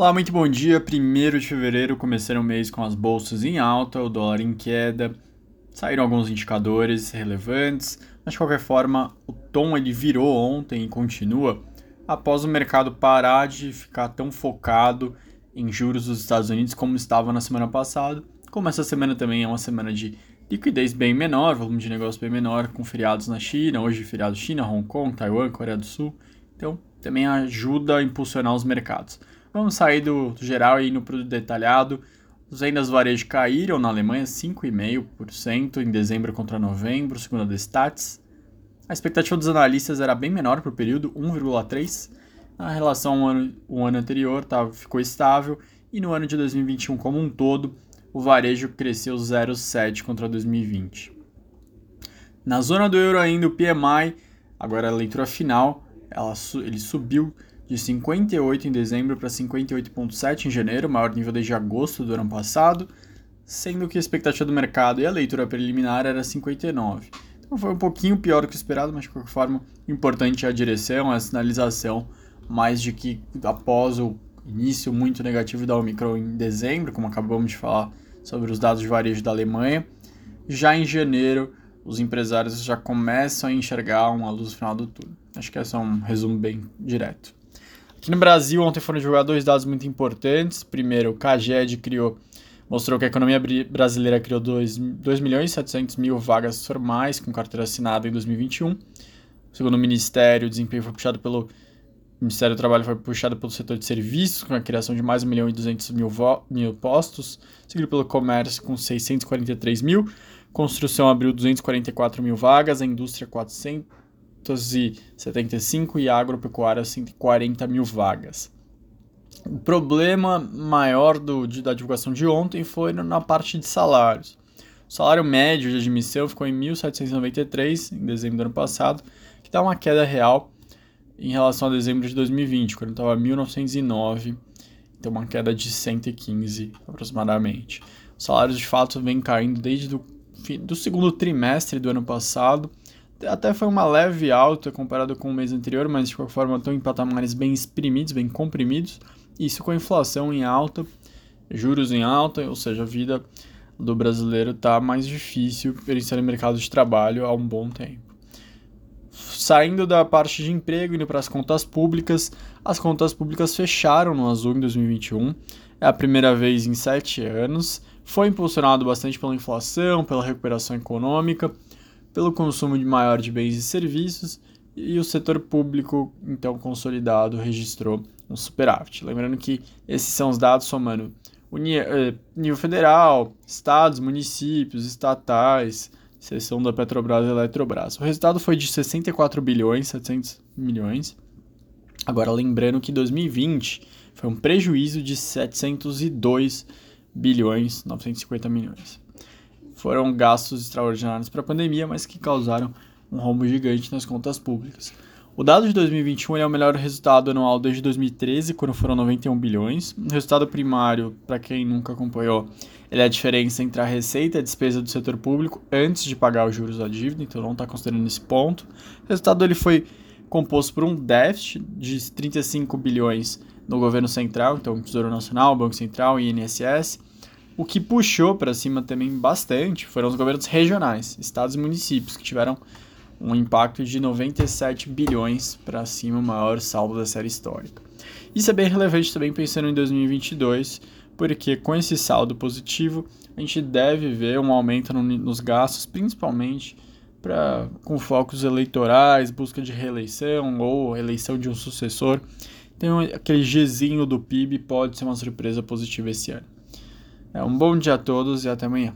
Olá, muito bom dia. 1 de fevereiro, comecei o mês com as bolsas em alta, o dólar em queda. Saíram alguns indicadores relevantes, mas de qualquer forma, o tom ele virou ontem e continua após o mercado parar de ficar tão focado em juros dos Estados Unidos como estava na semana passada. Como essa semana também é uma semana de liquidez bem menor, volume de negócio bem menor, com feriados na China, hoje feriado China, Hong Kong, Taiwan, Coreia do Sul. Então, também ajuda a impulsionar os mercados. Vamos sair do, geral e no produto detalhado. Os vendas varejo caíram na Alemanha 5,5% em dezembro contra novembro, segundo a Destats. A expectativa dos analistas era bem menor para o período, 1,3%. Na relação ao ano, o ano anterior tá, ficou estável e no ano de 2021 como um todo, o varejo cresceu 0,7 contra 2020. Na zona do euro ainda o PMI, agora a leitura final, ela, ele subiu de 58 em dezembro para 58,7 em janeiro, maior nível desde agosto do ano passado, sendo que a expectativa do mercado e a leitura preliminar era 59. Então foi um pouquinho pior do que esperado, mas de qualquer forma, importante a direção, a sinalização, mais de que após o início muito negativo da Omicron em dezembro, como acabamos de falar sobre os dados de varejo da Alemanha, já em janeiro os empresários já começam a enxergar uma luz no final do túnel. Acho que esse é um resumo bem direto. Aqui no Brasil, ontem foram divulgados dois dados muito importantes. Primeiro, o CAGED criou, mostrou que a economia brasileira criou 2, 2 milhões e 700 mil vagas formais com carteira assinada em 2021. Segundo o Ministério, o desempenho foi puxado pelo o Ministério do Trabalho foi puxado pelo setor de serviços, com a criação de mais 1 milhão e 200 mil, mil postos, seguido pelo comércio, com 643 mil, construção abriu 244 mil vagas, a indústria 400 275 e agropecuária 140 mil vagas. O problema maior do, da divulgação de ontem foi na parte de salários. O salário médio de admissão ficou em 1.793 em dezembro do ano passado, que dá uma queda real em relação a dezembro de 2020, quando estava 1.909, então uma queda de 115 aproximadamente. Os salários de fato vêm caindo desde do, do segundo trimestre do ano passado, até foi uma leve alta comparado com o mês anterior, mas de qualquer forma estão em patamares bem exprimidos, bem comprimidos. Isso com a inflação em alta, juros em alta, ou seja, a vida do brasileiro está mais difícil para iniciar no mercado de trabalho há um bom tempo. Saindo da parte de emprego, indo para as contas públicas, as contas públicas fecharam no azul em 2021. É a primeira vez em sete anos. Foi impulsionado bastante pela inflação, pela recuperação econômica pelo consumo de maior de bens e serviços, e o setor público, então consolidado, registrou um superávit. Lembrando que esses são os dados somando eh, nível federal, estados, municípios, estatais, seção da Petrobras e Eletrobras. O resultado foi de 64 bilhões 700 milhões. Agora lembrando que 2020 foi um prejuízo de 702 bilhões 950 milhões foram gastos extraordinários para a pandemia, mas que causaram um rombo gigante nas contas públicas. O dado de 2021 é o melhor resultado anual desde 2013, quando foram 91 bilhões. O resultado primário, para quem nunca acompanhou, ele é a diferença entre a receita e a despesa do setor público antes de pagar os juros da dívida, então não está considerando esse ponto. O resultado ele foi composto por um déficit de 35 bilhões no governo central, então Tesouro Nacional, Banco Central e INSS, o que puxou para cima também bastante foram os governos regionais, estados e municípios, que tiveram um impacto de 97 bilhões para cima, o maior saldo da série histórica. Isso é bem relevante também pensando em 2022, porque com esse saldo positivo, a gente deve ver um aumento no, nos gastos, principalmente pra, com focos eleitorais, busca de reeleição ou eleição de um sucessor. Então, aquele Gzinho do PIB pode ser uma surpresa positiva esse ano. É um bom dia a todos e até amanhã.